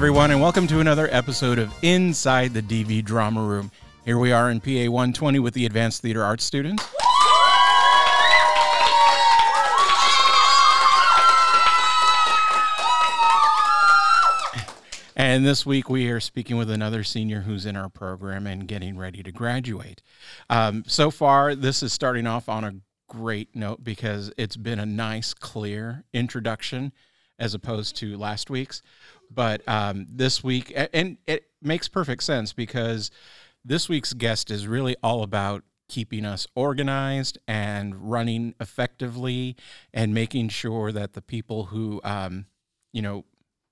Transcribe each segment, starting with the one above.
everyone, and welcome to another episode of Inside the DV Drama Room. Here we are in PA 120 with the Advanced Theater Arts students. And this week we are speaking with another senior who's in our program and getting ready to graduate. Um, so far, this is starting off on a great note because it's been a nice, clear introduction as opposed to last week's. But um, this week, and it makes perfect sense because this week's guest is really all about keeping us organized and running effectively and making sure that the people who, um, you know,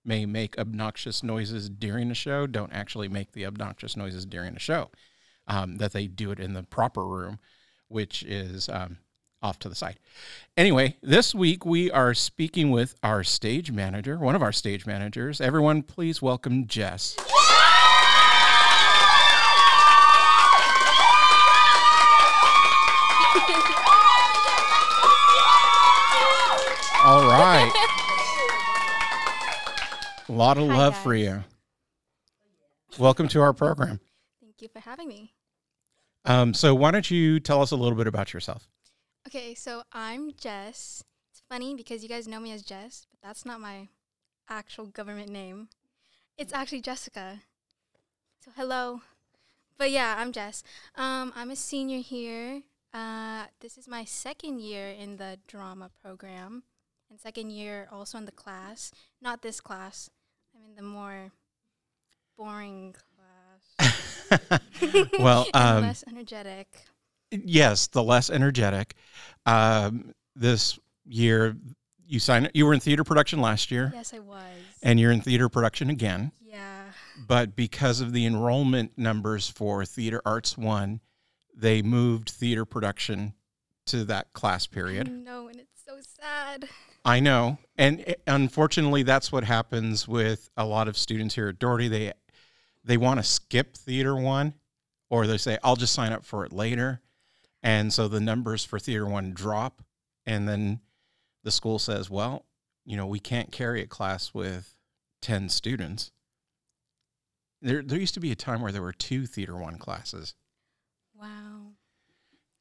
may make obnoxious noises during the show don't actually make the obnoxious noises during the show. Um, that they do it in the proper room, which is um, off to the side. Anyway, this week we are speaking with our stage manager, one of our stage managers. Everyone, please welcome Jess. All right. A lot of Hi, love guys. for you. Welcome to our program. Thank you for having me. Um, so, why don't you tell us a little bit about yourself? Okay, so I'm Jess. It's funny because you guys know me as Jess, but that's not my actual government name. It's actually Jessica. So hello. But yeah, I'm Jess. Um, I'm a senior here. Uh, this is my second year in the drama program, and second year also in the class. Not this class. I'm in the more boring class. well, and um, less energetic. Yes, the less energetic. Um, this year, you signed. You were in theater production last year, Yes, I was. and you're in theater production again. yeah. But because of the enrollment numbers for Theater Arts One, they moved theater production to that class period. No, and it's so sad. I know, and it- unfortunately, that's what happens with a lot of students here at Doherty. They they want to skip theater one, or they say, "I'll just sign up for it later," and so the numbers for theater one drop, and then the school says, "Well, you know, we can't carry a class with ten students." There, there used to be a time where there were two theater one classes. Wow.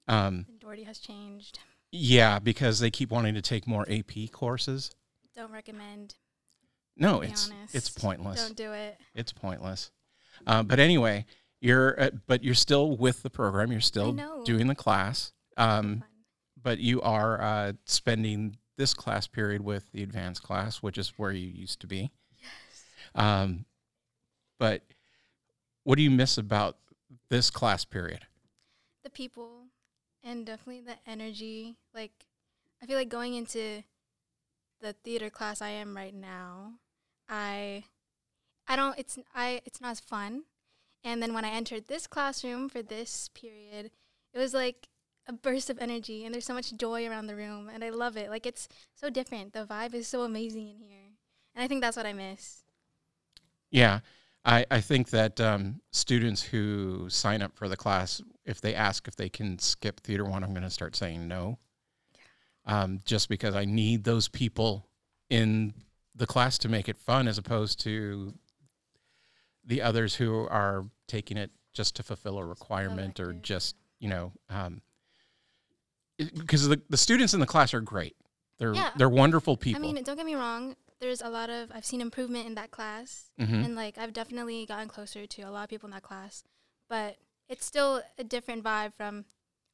Um, And Doherty has changed. yeah, because they keep wanting to take more AP courses. Don't recommend. No, it's honest. it's pointless. Don't do it. It's pointless. Uh, but anyway, you're uh, but you're still with the program. You're still doing the class. Um, but you are uh, spending this class period with the advanced class, which is where you used to be. Yes. Um, but what do you miss about this class period? The people and definitely the energy. Like, I feel like going into the theater class I am right now, I, I don't. It's I. It's not as fun. And then when I entered this classroom for this period, it was like a burst of energy, and there's so much joy around the room, and I love it. Like it's so different. The vibe is so amazing in here, and I think that's what I miss. Yeah, I, I think that um, students who sign up for the class, if they ask if they can skip theater one, I'm going to start saying no. Um, just because I need those people in the class to make it fun, as opposed to the others who are taking it just to fulfill a requirement or just you know um, because the, the students in the class are great. They're Yeah. they're wonderful people. I mean, don't get me wrong. There's a lot of I've seen improvement in that class, Mhm. and like I've definitely gotten closer to a lot of people in that class. But it's still a different vibe from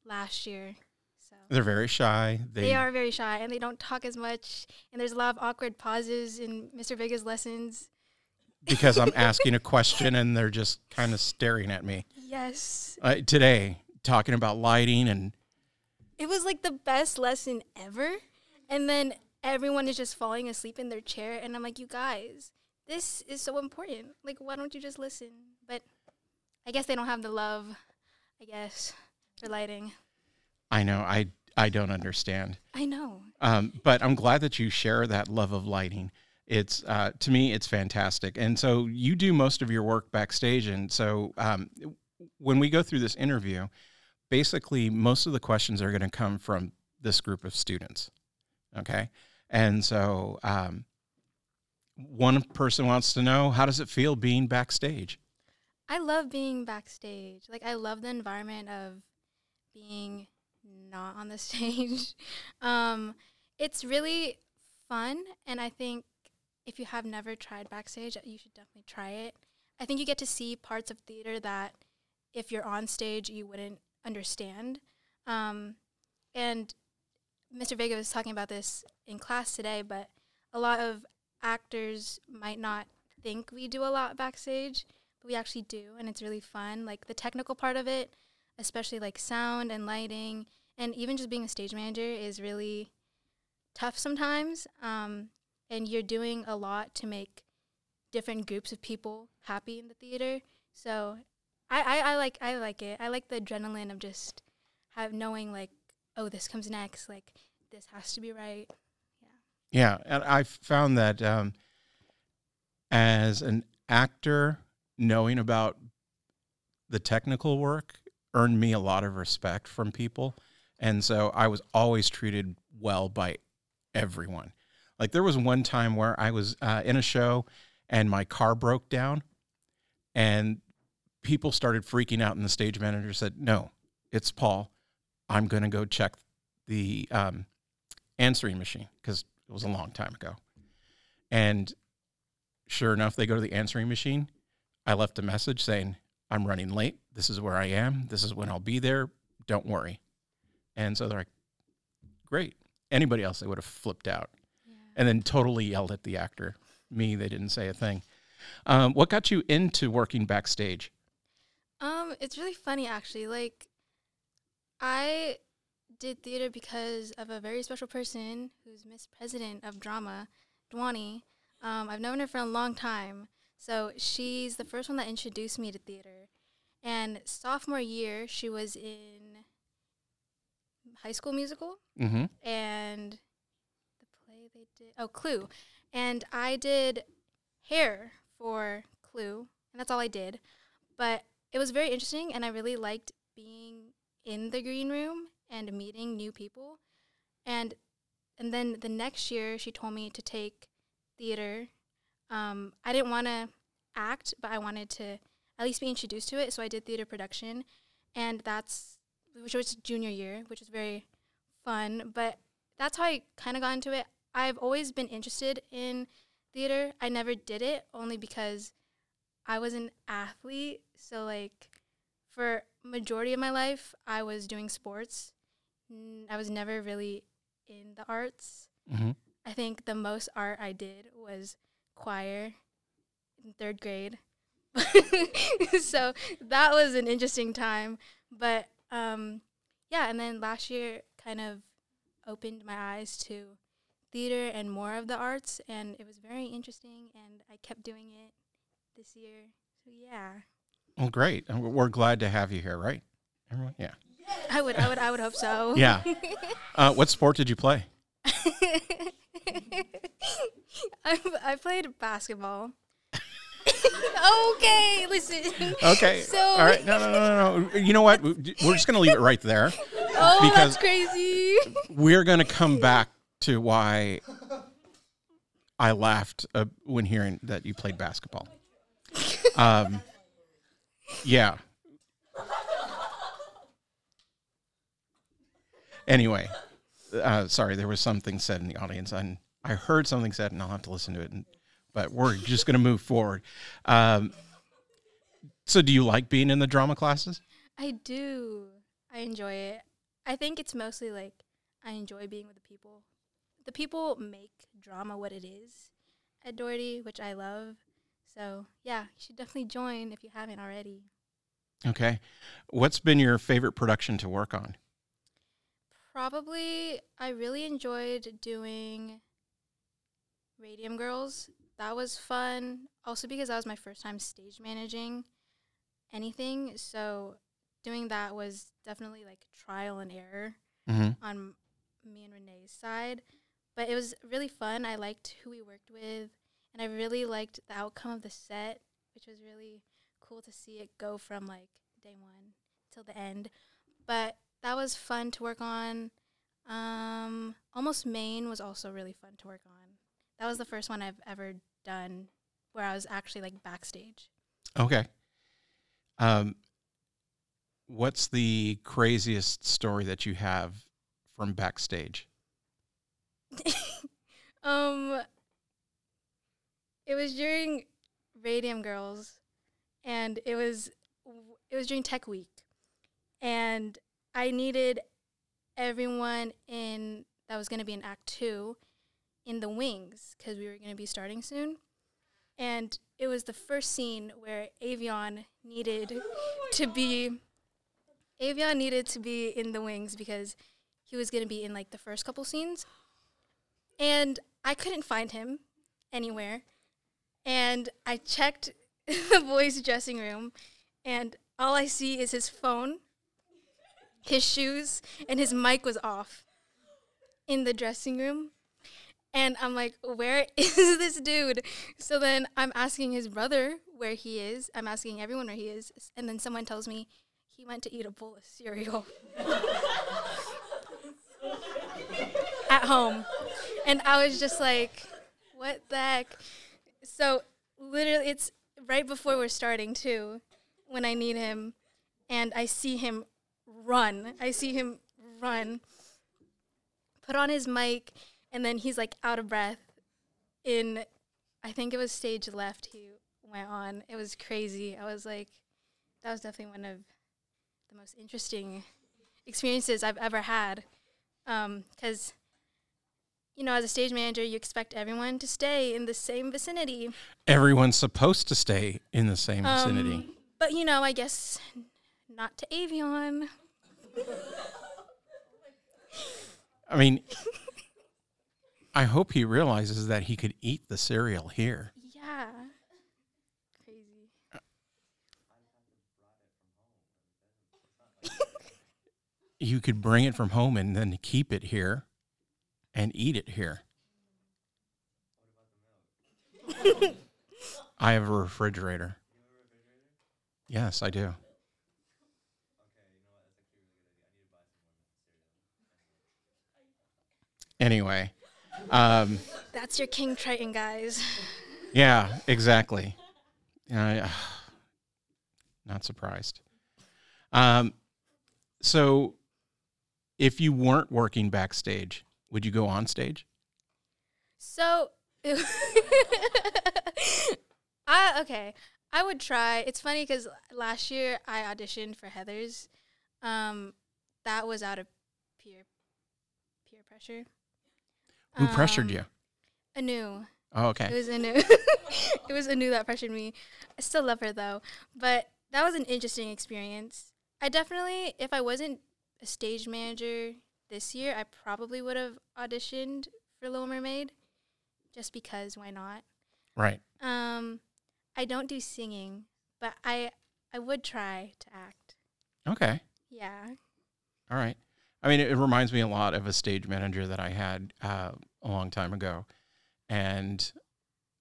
last year. So They're very shy. They, they, are very shy and they don't talk as much. And there's a lot of awkward pauses in Mr. Vega's lessons. Because I'm asking a question and they're just kind of staring at me. Yes, Uh, today, talking about lighting and it was like the best lesson ever. And then everyone is just falling asleep in their chair, and I'm like, you guys, this is so important. Like, why don't you just listen? But I guess they don't have the love, I guess, for lighting. I know I I don't understand. I know. Um, but I'm glad that you share that love of lighting. It's uh, to me, it's fantastic. And so you do most of your work backstage. And so um, when we go through this interview, basically most of the questions are going to come from this group of students. Okay, and so um, one person wants to know how does it feel being backstage? I love being backstage. Like I love the environment of being not on the stage. um, it's really fun, and I think if you have never tried backstage, you should definitely try it. I think you get to see parts of theater that if you're on stage you wouldn't understand. Um, and Mr. Vega was talking about this in class today, but a lot of actors might not think we do a lot backstage, but we actually do, and it's really fun. Like the technical part of it, especially like sound and lighting, and even just being a stage manager is really tough sometimes. Um, and you're doing a lot to make different groups of people happy in the theater. So I, I, I like I like it. I like the adrenaline of just have knowing like, oh, this comes next. Like this has to be right. Yeah, Yeah. and I found that um, as an actor, knowing about the technical work earned me a lot of respect from people, and so I was always treated well by everyone. Like there was one time where I was uh, in a show and my car broke down, and people started freaking out, and the stage manager said, "No, it's Paul. I'm going to go check the um, answering machine because it was a long time ago. And sure enough, they go to the answering machine. I left a message saying, I'm running late. This is where I am. This is when I'll be there. Don't worry. And so they're like, great. Anybody else, they would have flipped out. And then totally yelled at the actor. Me, they didn't say a thing. Um, what got you into working backstage? Um, it's really funny actually. Like, I did theater because of a very special person who's Miss President of Drama, Dwani. Um, I've known her for a long time. So she's the first one that introduced me to theater. And sophomore year, she was in High School Musical mm-hmm. and the play they did. Oh, Clue. And I did hair for Clue, and that's all I did. But it was very interesting, and I really liked being in the green room and meeting new people. And and then the next year, she told me to take theater. Um, I didn't want to act, but I wanted to at least be introduced to it. So I did theater production, and that's which was junior year, which was very fun. But that's how I kind of got into it. I've always been interested in theater. I never did it only because I was an athlete. So like for majority of my life, I was doing sports. I was never really in the arts. Mm-hmm. I think the most art I did was choir in third grade. so that was an interesting time. But um, yeah, and then last year kind of opened my eyes to theater and more of the arts, and it was very interesting, and I kept doing it this year. So yeah. Well, great. We're glad to have you here, right? Everyone? Yeah. I would, I would, I would hope so. Yeah. Uh, what sport did you play? I, I played basketball. okay, listen. Okay. So all right. No, no, no, no. You know what? We're just going to leave it right there. Oh, that's crazy. We're going to come back to why I laughed uh, when hearing that you played basketball. Um, yeah. Anyway, uh, sorry, there was something said in the audience, and I heard something said, and I'll have to listen to it. And, but we're just going to move forward. Um, so, do you like being in the drama classes? I do. I enjoy it. I think it's mostly like I enjoy being with the people. The people make drama what it is at Doherty, which I love. So, yeah, you should definitely join if you haven't already. Okay. What's been your favorite production to work on? Probably, I really enjoyed doing Radium Girls. That was fun. Also, because that was my first time stage managing anything. So, doing that was definitely like trial and error mm-hmm. on me and Renee's side. But it was really fun. I liked who we worked with, and I really liked the outcome of the set, which was really cool to see it go from like day one till the end. But that was fun to work on. Um, Almost Maine was also really fun to work on. That was the first one I've ever done where I was actually like backstage. Okay. Um, what's the craziest story that you have from backstage? um, it was during Radium Girls, and it was it was during Tech Week, and I needed everyone in that was going to be in Act Two in the wings because we were going to be starting soon, and it was the first scene where Avion needed to be Avion needed to be in the wings because he was going to be in like the first couple scenes. And I couldn't find him anywhere. And I checked the boys' dressing room, and all I see is his phone, his shoes, and his mic was off in the dressing room. And I'm like, where is this dude? So then I'm asking his brother where he is. I'm asking everyone where he is. And then someone tells me he went to eat a bowl of cereal at home. And I was just like, what the heck? So literally, it's right before we're starting, too, when I need him. And I see him run. I see him run, put on his mic, and then he's like out of breath. In, I think it was stage left, he went on. It was crazy. I was like, that was definitely one of the most interesting experiences I've ever had. Because, um, you know, as a stage manager, you expect everyone to stay in the same vicinity. Everyone's supposed to stay in the same um, vicinity. But, you know, I guess not to Avion. I mean, I hope he realizes that he could eat the cereal here. Yeah. Crazy. you could bring it from home and then keep it here and eat it here. I have a refrigerator. Yes, I do. Anyway, um, that's your King Triton, guys. Yeah, exactly. Uh, not surprised. Um, so, if you weren't working backstage, would you go on stage? So, I okay. I would try. It's funny because last year I auditioned for Heathers. Um, that was out of peer peer pressure. Who um, pressured you? Anu. Oh, okay. It was Anu. it was Anu that pressured me. I still love her though, but that was an interesting experience. I definitely, if I wasn't a stage manager this year, I probably would have auditioned for Little Mermaid, just because why not? Right. Um, I don't do singing, but I I would try to act. Okay. Yeah. All right. I mean, it, it reminds me a lot of a stage manager that I had uh, a long time ago, and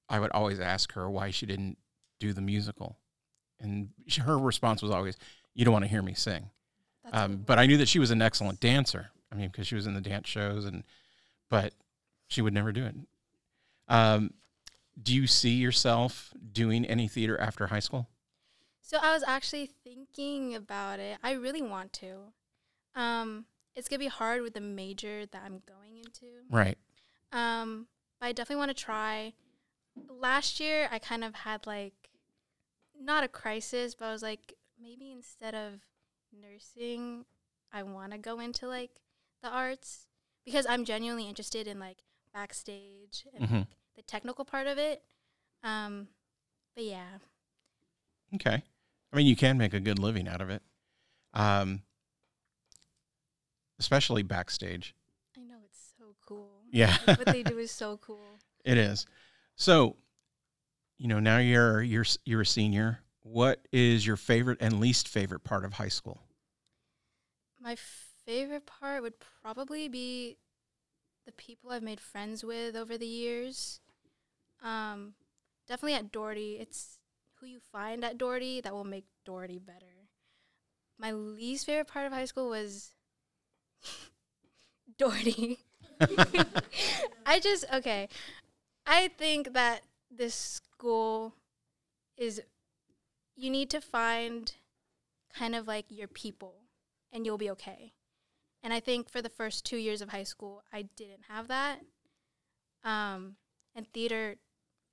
I would always ask her why she didn't do the musical, and she, her response was always, "You don't want to hear me sing." Um, but I knew that she was an excellent dancer. I mean, because she was in the dance shows, and but she would never do it. Um, do you see yourself doing any theater after high school? So I was actually thinking about it. I really want to. Um, it's gonna be hard with the major that I'm going into. Right. Um, but I definitely want to try. Last year, I kind of had like not a crisis, but I was like, maybe instead of nursing, I want to go into like the arts because I'm genuinely interested in like backstage and mm-hmm. like, the technical part of it. Um, but yeah. Okay. I mean, you can make a good living out of it. Um, especially backstage. I know it's so cool. Yeah, what they do is so cool. It is. So, you know, now you're you're you're a senior. What is your favorite and least favorite part of high school? My favorite part would probably be the people I've made friends with over the years. Um, definitely at Doherty, it's who you find at Doherty that will make Doherty better. My least favorite part of high school was Doherty. I just okay. I think that this school is you need to find kind of like your people and you'll be okay. And I think for the first two years of high school, I didn't have that. Um, and theater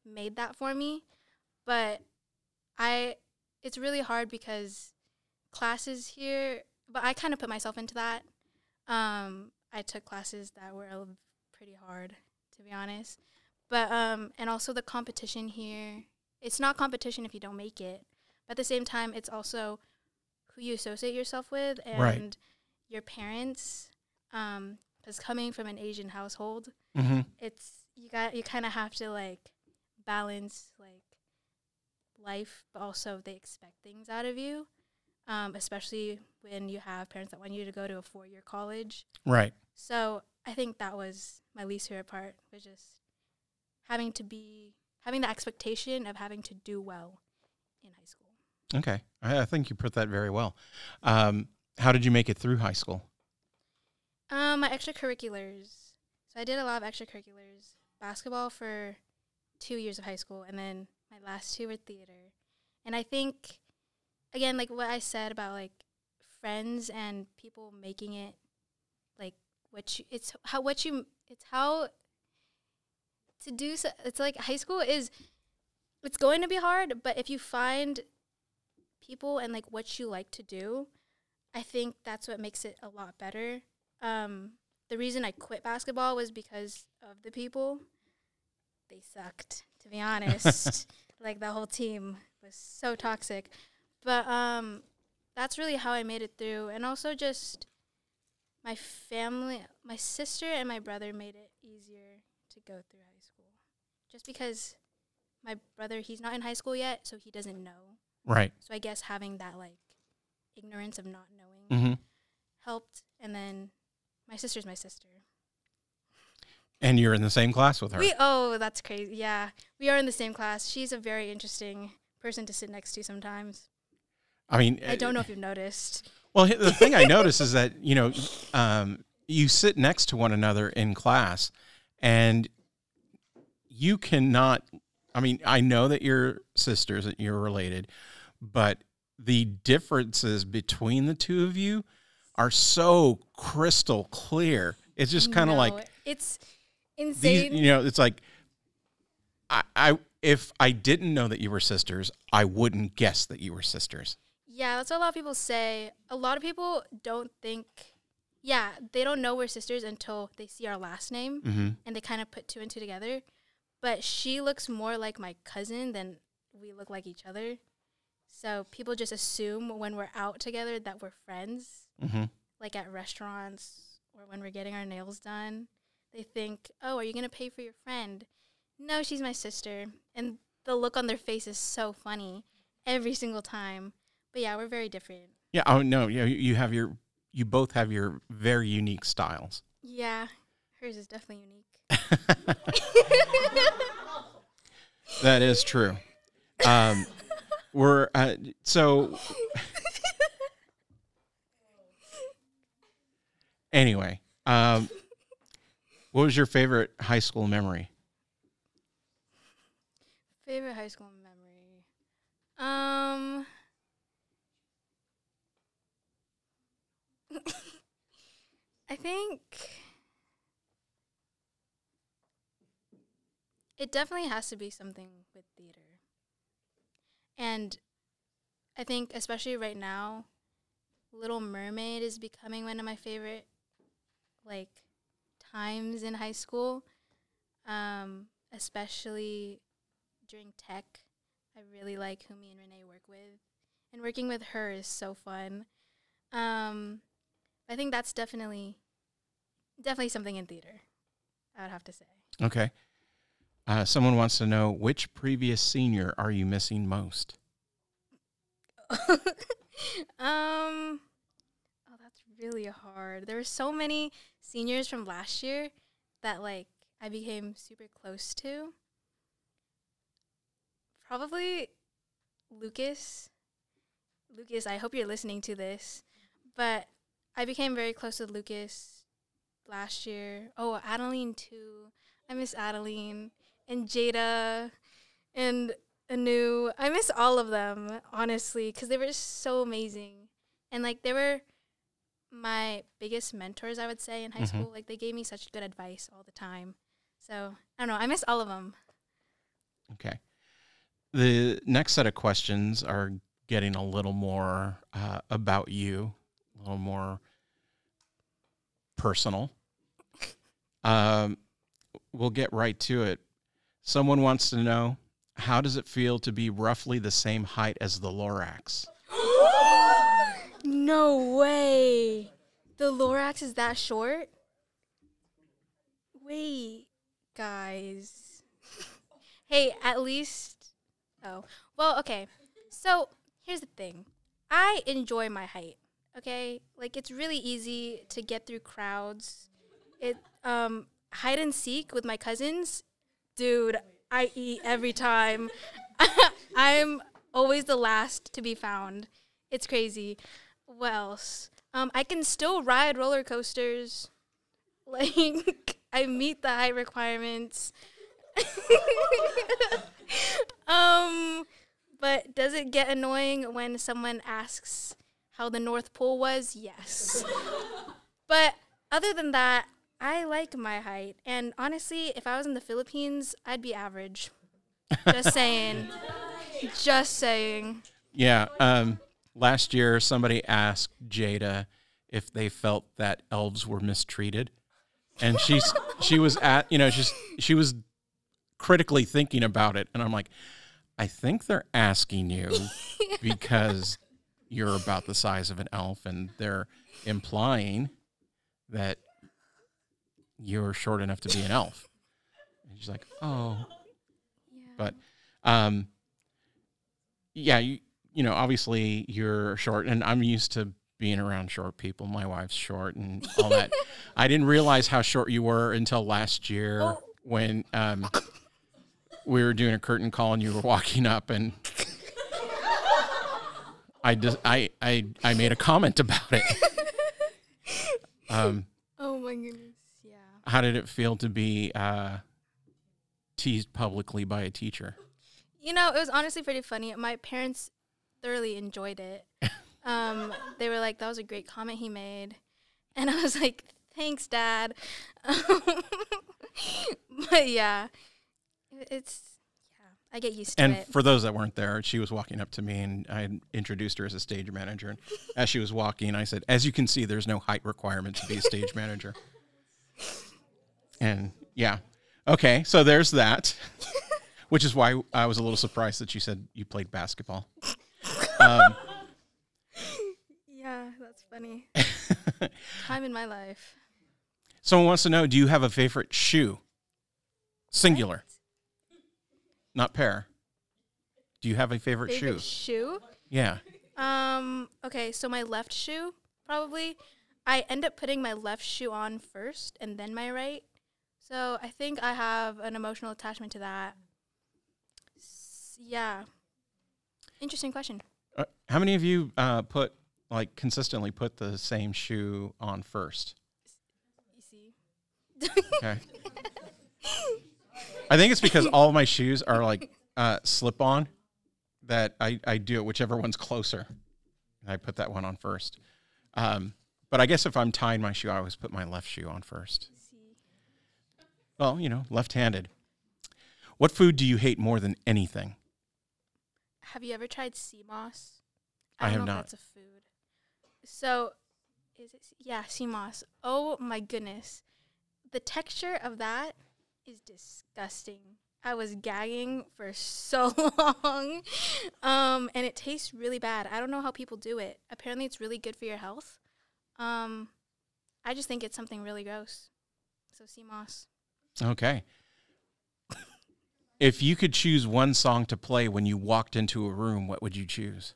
made that for me. But I, it's really hard because classes here, but I kind of put myself into that. Um, I took classes that were pretty hard, to be honest. But, um, and also the competition here, it's not competition if you don't make it. But at the same time, it's also who you associate yourself with and Right. Your parents. Because coming from an Asian household, Mm-hmm. it's you got you kind of have to like balance like life, but also they expect things out of you. Um, especially when you have parents that want you to go to a four year college. Right. So I think that was my least favorite part was just having to be having the expectation of having to do well in high school. Okay. I, I think you put that very well. Um, how did you make it through high school? Um, my extracurriculars. So I did a lot of extracurriculars. Basketball for two years of high school, and then my last two were theater. And I think, again, like what I said about like friends and people making it, like what you, it's how what you it's how to do. So, it's like high school is, it's going to be hard, but if you find people and like what you like to do, I think that's what makes it a lot better um, the reason I quit basketball was because of the people. They sucked, to be honest. like the whole team was so toxic. But um, that's really how I made it through. And also just my family, my sister and my brother made it easier to go through high school. Just because my brother, he's not in high school yet, so he doesn't know. Right. So I guess having that like ignorance of not knowing Mm-hmm. helped. And then my sister's my sister. And you're in the same class with her. We oh, that's crazy. Yeah, we are in the same class. She's a very interesting person to sit next to sometimes. I mean, I don't know if you've noticed. Well, the thing I notice is that you know, um, you sit next to one another in class, and you cannot. I mean, I know that you're sisters, that you're related, but the differences between the two of you are so crystal clear. It's just kind of like it's these. insane. You know, it's like I, I. If I didn't know that you were sisters, I wouldn't guess that you were sisters. yeah, that's what a lot of people say. A lot of people don't think. Yeah, they don't know we're sisters until they see our last name Mm-hmm. and they kind of put two and two together. But she looks more like my cousin than we look like each other. So people just assume when we're out together that we're friends. Mm-hmm. like at restaurants or when we're getting our nails done, they think, "Oh, are you going to pay for your friend?" No, she's my sister. And the look on their face is so funny every single time. But yeah, we're very different. Yeah. Oh no. Yeah. You you have your. You both have your very unique styles. Yeah, hers is definitely unique. That is true. Um, we're uh, so. Anyway, um, what was your favorite high school memory? Favorite high school memory. Um I think it definitely has to be something with theater. And I think especially right now, Little Mermaid is becoming one of my favorite like times in high school. Um, especially during tech. I really like who me and Renee work with. And working with her is so fun. Um, I think that's definitely definitely something in theater. I would have to say. Okay. Uh, someone wants to know which previous senior are you missing most? um oh that's really hard. There were so many seniors from last year that like I became super close to. Probably Lucas. Lucas, I hope you're listening to this. But I became very close with Lucas last year. Oh, Adeline too. I miss Adeline and Jada. and Anu. I miss all of them, honestly, because they were just so amazing. And like they were my biggest mentors, I would say, in high Mhm. school. Like they gave me such good advice all the time. So I don't know. I miss all of them. Okay. The next set of questions are getting a little more uh, about you, a little more personal. Um, we'll get right to it. Someone wants to know how does it feel to be roughly the same height as the Lorax? no way. The Lorax is that short? Wait, guys. hey, at least. Oh. Well, okay. So here's the thing I enjoy my height, okay? Like, it's really easy to get through crowds. It, um, hide and seek with my cousins, dude, I eat every time. I'm always the last to be found. It's crazy. What else? Um, I can still ride roller coasters. Like I meet the height requirements. um, but does it get annoying when someone asks how the North Pole was? Yes. but other than that, I like my height. And honestly, if I was in the Philippines, I'd be average. Just saying. Just saying. Yeah. Um, last year, somebody asked Jada if they felt that elves were mistreated, and she's she was at you know she's she was critically thinking about it, and I'm like, I think they're asking you because you're about the size of an elf, and they're implying that you're short enough to be an elf. And she's like, oh, Yeah. but um yeah you you know obviously you're short and i'm used to being around short people my wife's short and all that i didn't realize how short you were until last year Oh. when um we were doing a curtain call and you were walking up and i just i i i made a comment about it um oh my goodness. How did it feel to be uh teased publicly by a teacher You know, it was honestly pretty funny. My parents thoroughly enjoyed it. Um, they were like, "That was a great comment he made," and I was like, "Thanks, Dad." but yeah, it's yeah, I get used to And it. And for those that weren't there, she was walking up to me and I introduced her as a stage manager. And as she was walking, I said, As you can see, there's no height requirement to be a stage manager. And yeah. Okay. So there's that, which is why I was a little surprised that you said you played basketball. Um, yeah, that's funny. Time in my life. someone wants to know Do you have a favorite shoe? Singular, not pair. Do you have a favorite, Favorite shoe? shoe? Yeah. Um. Okay, so my left shoe probably. I end up putting my left shoe on first and then my right. So I think I have an emotional attachment to that. S- yeah. Interesting question. Uh, how many of you uh, put like consistently put the same shoe on first? You see. Okay. I think it's because all of my shoes are like uh, slip on that I, I do it whichever one's closer. I put that one on first. Um, but I guess if I'm tying my shoe, I always put my left shoe on first. Well, you know, left handed. What food do you hate more than anything? Have you ever tried sea moss? I don't have not. That's a food. So, is it? Yeah, sea moss. Oh my goodness, the texture of that is disgusting. I was gagging for so long, um, and it tastes really bad. I don't know how people do it. Apparently, it's really good for your health. Um, I just think it's something really gross. So sea moss. Okay. If you could choose one song to play when you walked into a room, what would you choose?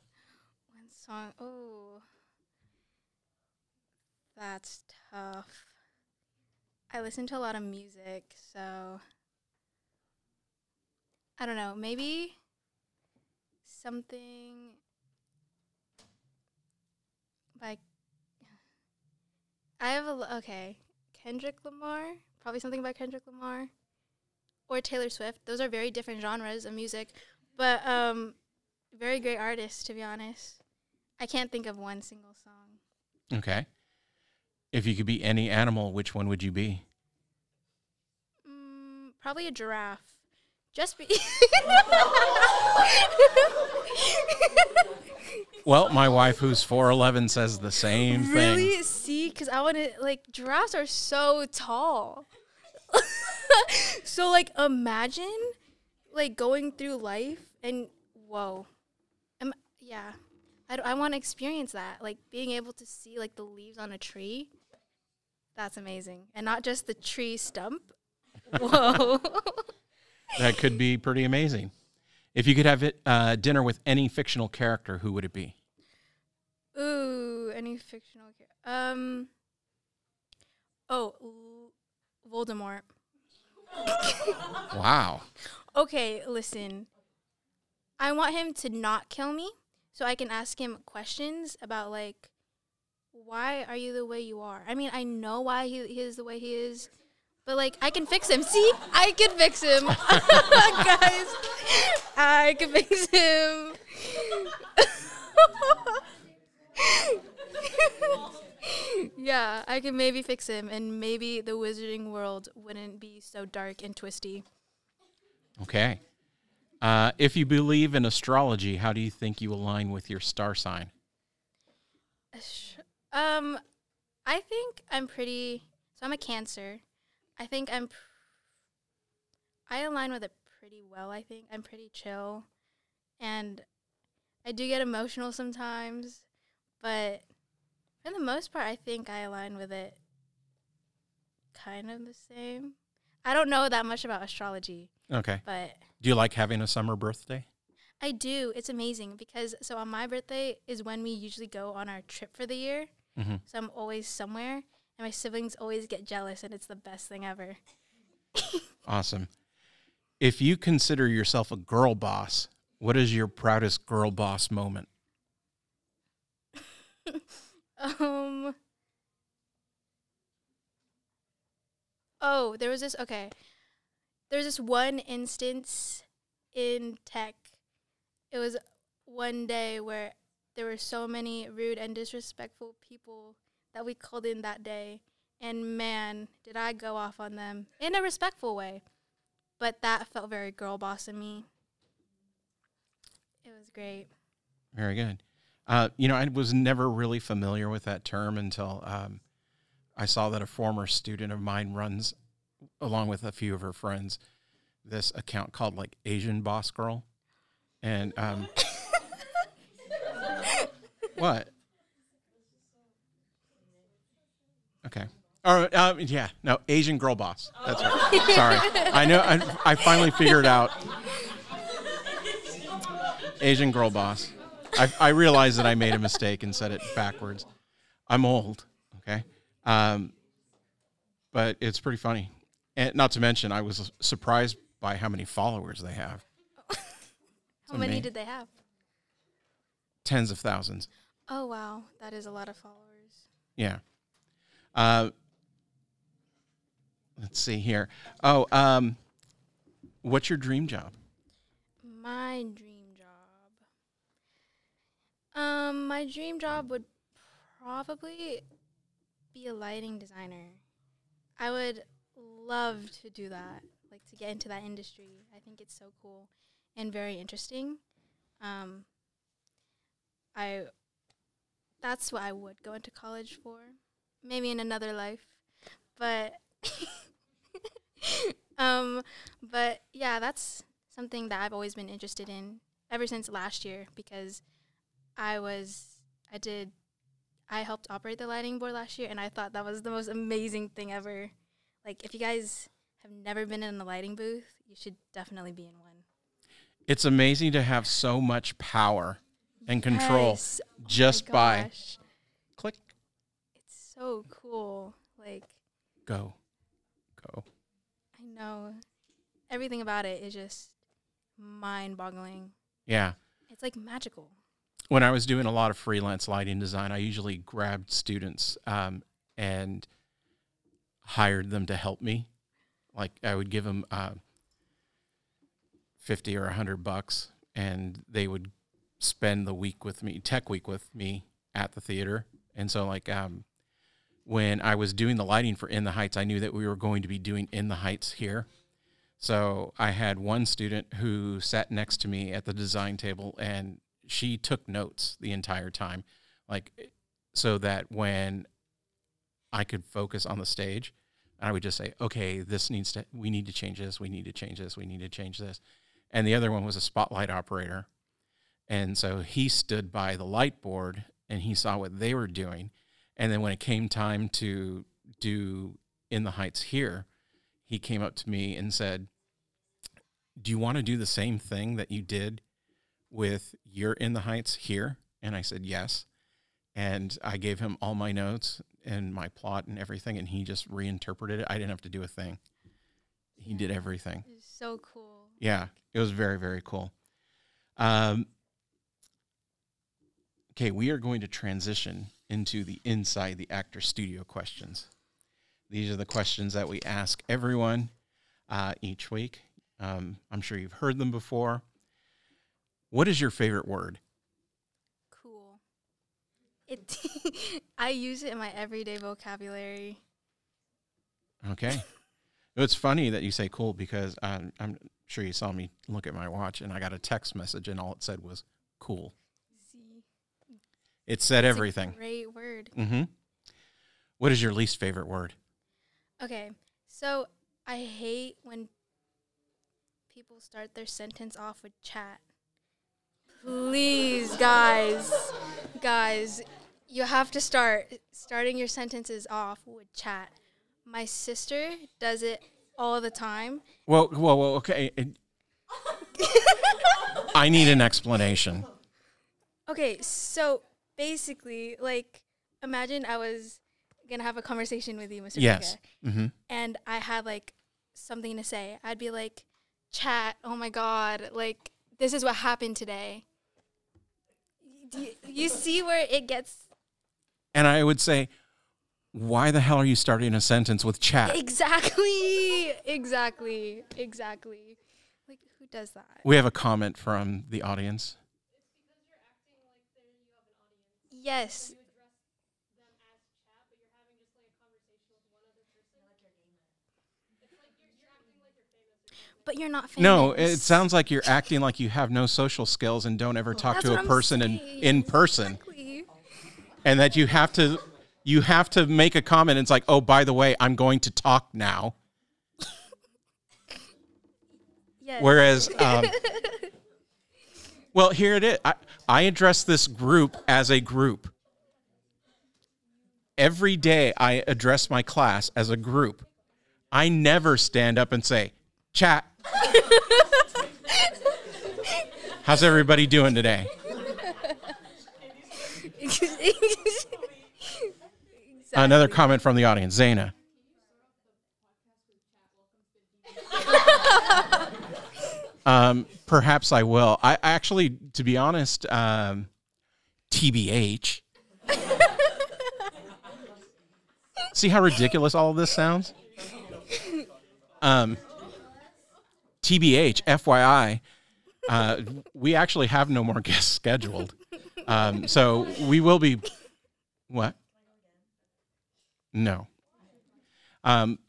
One song. Oh, that's tough. I listen to a lot of music, so I don't know. Maybe something like I have a okay. Kendrick Lamar, probably something by Kendrick Lamar. or Taylor Swift. Those are very different genres of music, but um, very great artists to be honest. I can't think of one single song. Okay. If you could be any animal, which one would you be? Mm, probably a giraffe. Just be. Well, my wife, who's 4'11, says the same thing. really? See, because I want to like giraffes are so tall. so like imagine like going through life and whoa, um, yeah, I, I want to experience that like being able to see like the leaves on a tree. That's amazing, and not just the tree stump. Whoa. That could be pretty amazing. If you could have it, uh, dinner with any fictional character, who would it be? Ooh, any fictional character? Um. Oh, L- Voldemort. Wow. Okay, listen. I want him to not kill me so I can ask him questions about like why are you the way you are? I mean, I know why he, he is the way he is, but like I can fix him. See? I can fix him. Guys, I can fix him. yeah, I can maybe fix him and maybe the wizarding world wouldn't be so dark and twisty. Okay. Uh, if you believe in astrology, how do you think you align with your star sign? Um, I think I'm pretty. So I'm a Cancer. I think I'm. Pr- I align with it pretty well. I think I'm pretty chill, and I do get emotional sometimes, but for the most part, I think I align with it. Kind of the same. I don't know that much about astrology, Okay. but Do you like having a summer birthday? I do. It's amazing because so on my birthday is when we usually go on our trip for the year. Mhm. So I'm always somewhere, and my siblings always get jealous, and it's the best thing ever. Awesome. If you consider yourself a girl boss, what is your proudest girl boss moment? Um. Oh, there was this. Okay, there was this one instance in tech. It was one day where there were so many rude and disrespectful people that we called in that day, and man, did I go off on them in a respectful way. But that felt very girl boss of me. It was great. Very good. Uh, you know, I was never really familiar with that term until um, I saw that a former student of mine runs, along with a few of her friends, this account called like Asian Boss Girl. And um, what? Okay. Or, um, yeah, no, Asian Girl Boss. That's right. Sorry. I know, I, I finally figured out Asian Girl Boss. I, I realized that I made a mistake and said it backwards. I'm old, okay? Um, but it's pretty funny. And not to mention, I was surprised by how many followers they have How many did they have? tens of thousands. Oh wow, that is a lot of followers. Yeah. Uh, let's see here. Oh, um, what's your dream job? My dream job. Um, my dream job would probably be a lighting designer. I would love to do that, like to get into that industry. I think it's so cool and very interesting. Um, I that's what I would go into college for, maybe in another life, but um, but yeah, that's something that I've always been interested in ever since last year because I was I did I helped operate the lighting board last year and I thought that was the most amazing thing ever. Like if you guys have never been in a lighting booth, you should definitely be in one. It's amazing to have so much power and control Yes. Oh just by gosh. So cool. Like go, go. I know everything about it is just mind-boggling. Yeah. It's like magical. when I was doing a lot of freelance lighting design, I usually grabbed students um, and hired them to help me. Like I would give them uh, 50 or 100 bucks and they would spend the week with me, tech week with me at the theater. And so, like, um, when I was doing the lighting for In the Heights, I knew that we were going to be doing In the Heights here. So I had one student who sat next to me at the design table and she took notes the entire time, like, so that when I could focus on the stage, and I would just say, okay, this needs to, we need to change this, we need to change this, we need to change this. And the other one was a spotlight operator. And so he stood by the light board and he saw what they were doing. And then when it came time to do In the Heights here, he came up to me and said, Do you want to do the same thing that you did with your In the Heights here? And I said, Yes. And I gave him all my notes and my plot and everything, and he just reinterpreted it. I didn't have to do a thing. He did everything. It's so cool. Yeah, it was very, very cool. Um, okay, we are going to transition into the inside the actor studio questions. These are the questions that we ask everyone uh, each week. Um, I'm sure you've heard them before. What is your favorite word? Cool. It. I use it in my everyday vocabulary. Okay. it's funny that you say cool because um, I'm sure you saw me look at my watch and I got a text message and all it said was cool. It said a everything. great word. Mm-hmm. What is your least favorite word? Okay, so I hate when people start their sentence off with chat. Please, guys, guys, you have to start starting your sentences off with chat. My sister does it all the time. Well, well, well okay. I need an explanation. Okay, so basically, like, imagine I was gonna have a conversation with you, Mr. Yes. Vega, hmm and I had like something to say. I'd be like, "Chat, oh my god, like this is what happened today." Do you, you see where it gets And I would say, why the hell are you starting a sentence with chat? exactly, exactly, exactly. Like, who does that? We have a comment from the audience. Yes. But you're not famous. No, it sounds like you're acting like you have no social skills and don't ever talk That's to what a I'm person in, in person. Exactly. And that you have to you have to make a comment. It's like, oh, by the way, I'm going to talk now. Yes. Whereas, um, well, here it is. I, I address this group as a group. Every day I address my class as a group. I never stand up and say, chat. How's everybody doing today? Another comment from the audience, Zaina. um, perhaps I will. I I actually, to be honest, um, TBH. See how ridiculous all of this sounds? Um, TBH, FYI, uh, we actually have no more guests scheduled. Um, so we will be. What? No. Um,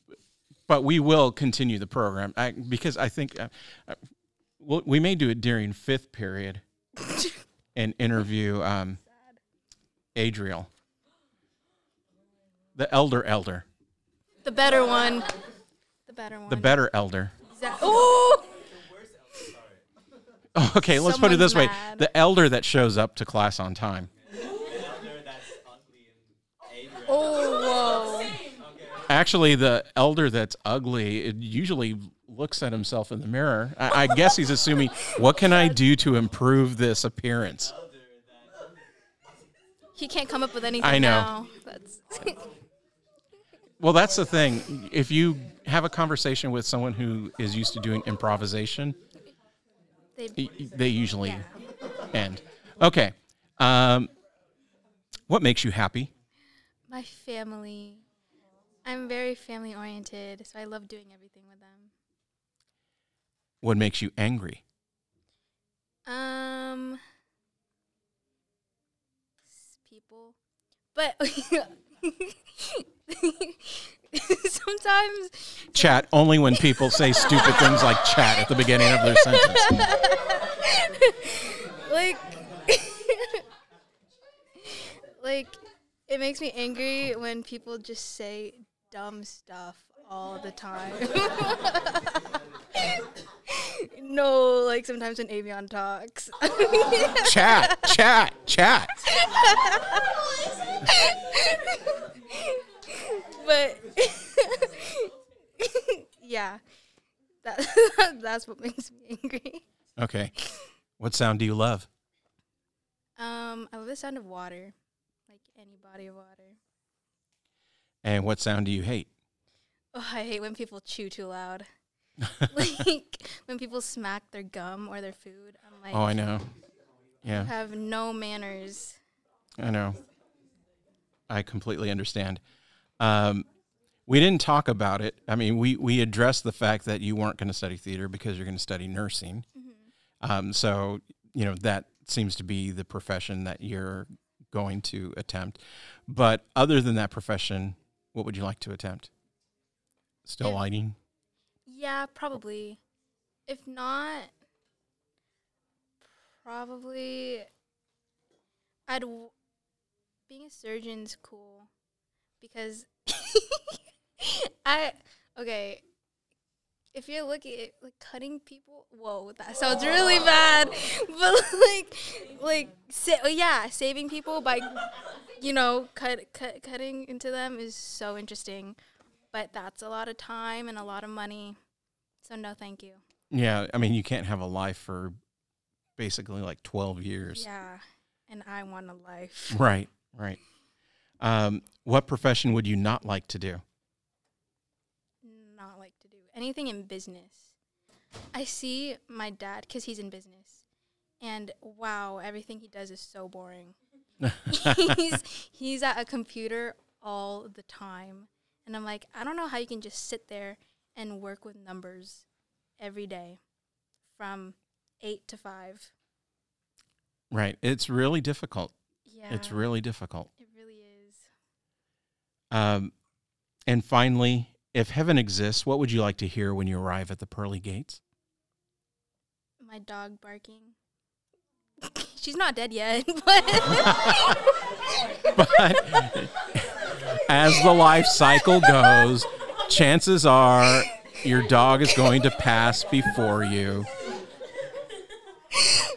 but we will continue the program I, because I think uh, we'll, we may do it during fifth period and interview um, Adriel, the elder elder, the better one. The better one. the better elder. Exact- oh! Okay, let's put it Someone's this way: mad. the elder that shows up to class on time. Oh, whoa. Actually, the elder that's ugly it usually looks at himself in the mirror. I, I guess he's assuming, what can I do to improve this appearance? He can't come up with anything I know. now. That's Well, that's the thing. If you have a conversation with someone who is used to doing improvisation, they, they usually end. Okay. Um, what makes you happy? my family. I'm very family oriented, so I love doing everything with them. What makes you angry? Um, people, but sometimes Chat only when people say stupid things like chat at the beginning of their sentence. like like it makes me angry when people just say dumb stuff all the time. no, like sometimes when Avion talks. Chat, chat, chat. but yeah. That, that's what makes me angry. Okay. What sound do you love? Um, I love the sound of water. Like any body of water. And what sound do you hate? Oh, I hate when people chew too loud. like when people smack their gum or their food. I'm like, Oh, I know. you Yeah, have no manners. I know. I completely understand. Um, we didn't talk about it. I mean, we we addressed the fact that you weren't going to study theater because you're going to study nursing. Um, so you know that seems to be the profession that you're going to attempt. But other than that profession, what would you like to attempt? Still If- lighting. Yeah, probably. If not, probably I'd. W- being a surgeon's cool because I okay. If you're looking at like cutting people, whoa, that sounds really bad. But like, like, sa- oh, yeah, saving people by, you know, cut, cut, cutting into them is so interesting. But that's a lot of time and a lot of money. So no, thank you. Yeah, I mean, you can't have a life for basically like 12 years. Yeah, and I want a life. Right, right. Um, what profession would you not like to do? Not like to do anything in business. I see my dad because he's in business, and wow, everything he does is so boring. he's he's at a computer all the time, and I'm like, I don't know how you can just sit there and work with numbers every day, from eight to five. right. It's really difficult. Yeah, It's really difficult. it really is. Um, and finally, if heaven exists, what would you like to hear when you arrive at the pearly gates? My dog barking. She's not dead yet, but But as the life cycle goes, chances are your dog is going to pass before you.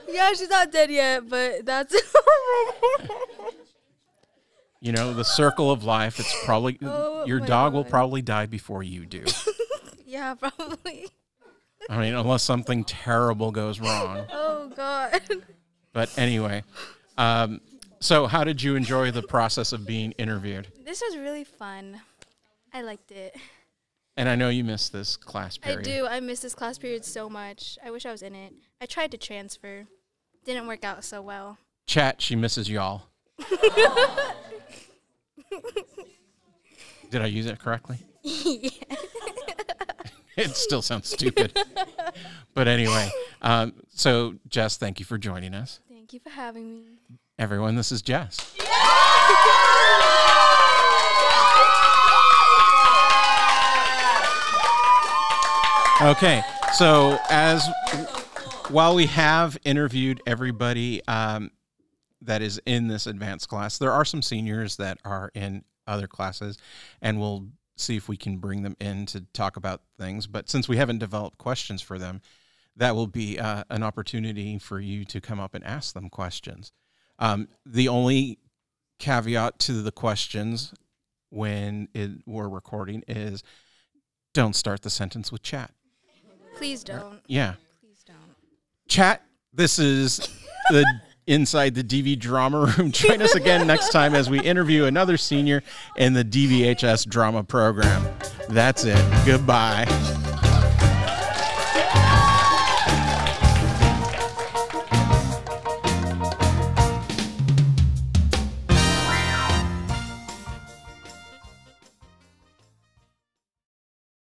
yeah, she's not dead yet. But that's You know, the circle of life, it's probably Oh your dog will probably die before you do. yeah, probably. I mean, unless something terrible goes wrong. Oh God. But anyway, um, so how did you enjoy the process of being interviewed? This was really fun. I liked it. And I know you miss this class period. I do. I miss this class period so much. I wish I was in it. I tried to transfer. Didn't work out so well. Chat, she misses y'all. Did I use it correctly? yeah. It still sounds stupid. but anyway, um, so Jess, thank you for joining us. Thank you for having me. Everyone, this is Jess. Okay, so as while we have interviewed everybody um, that is in this advanced class, there are some seniors that are in other classes, and we'll see if we can bring them in to talk about things. But since we haven't developed questions for them, that will be uh, an opportunity for you to come up and ask them questions. Um, the only caveat to the questions when it, we're recording is don't start the sentence with chat. Please don't. Yeah. Please don't. Chat, this is the inside the DV drama room. Join us again next time as we interview another senior in the DVHS drama program. That's it. Goodbye.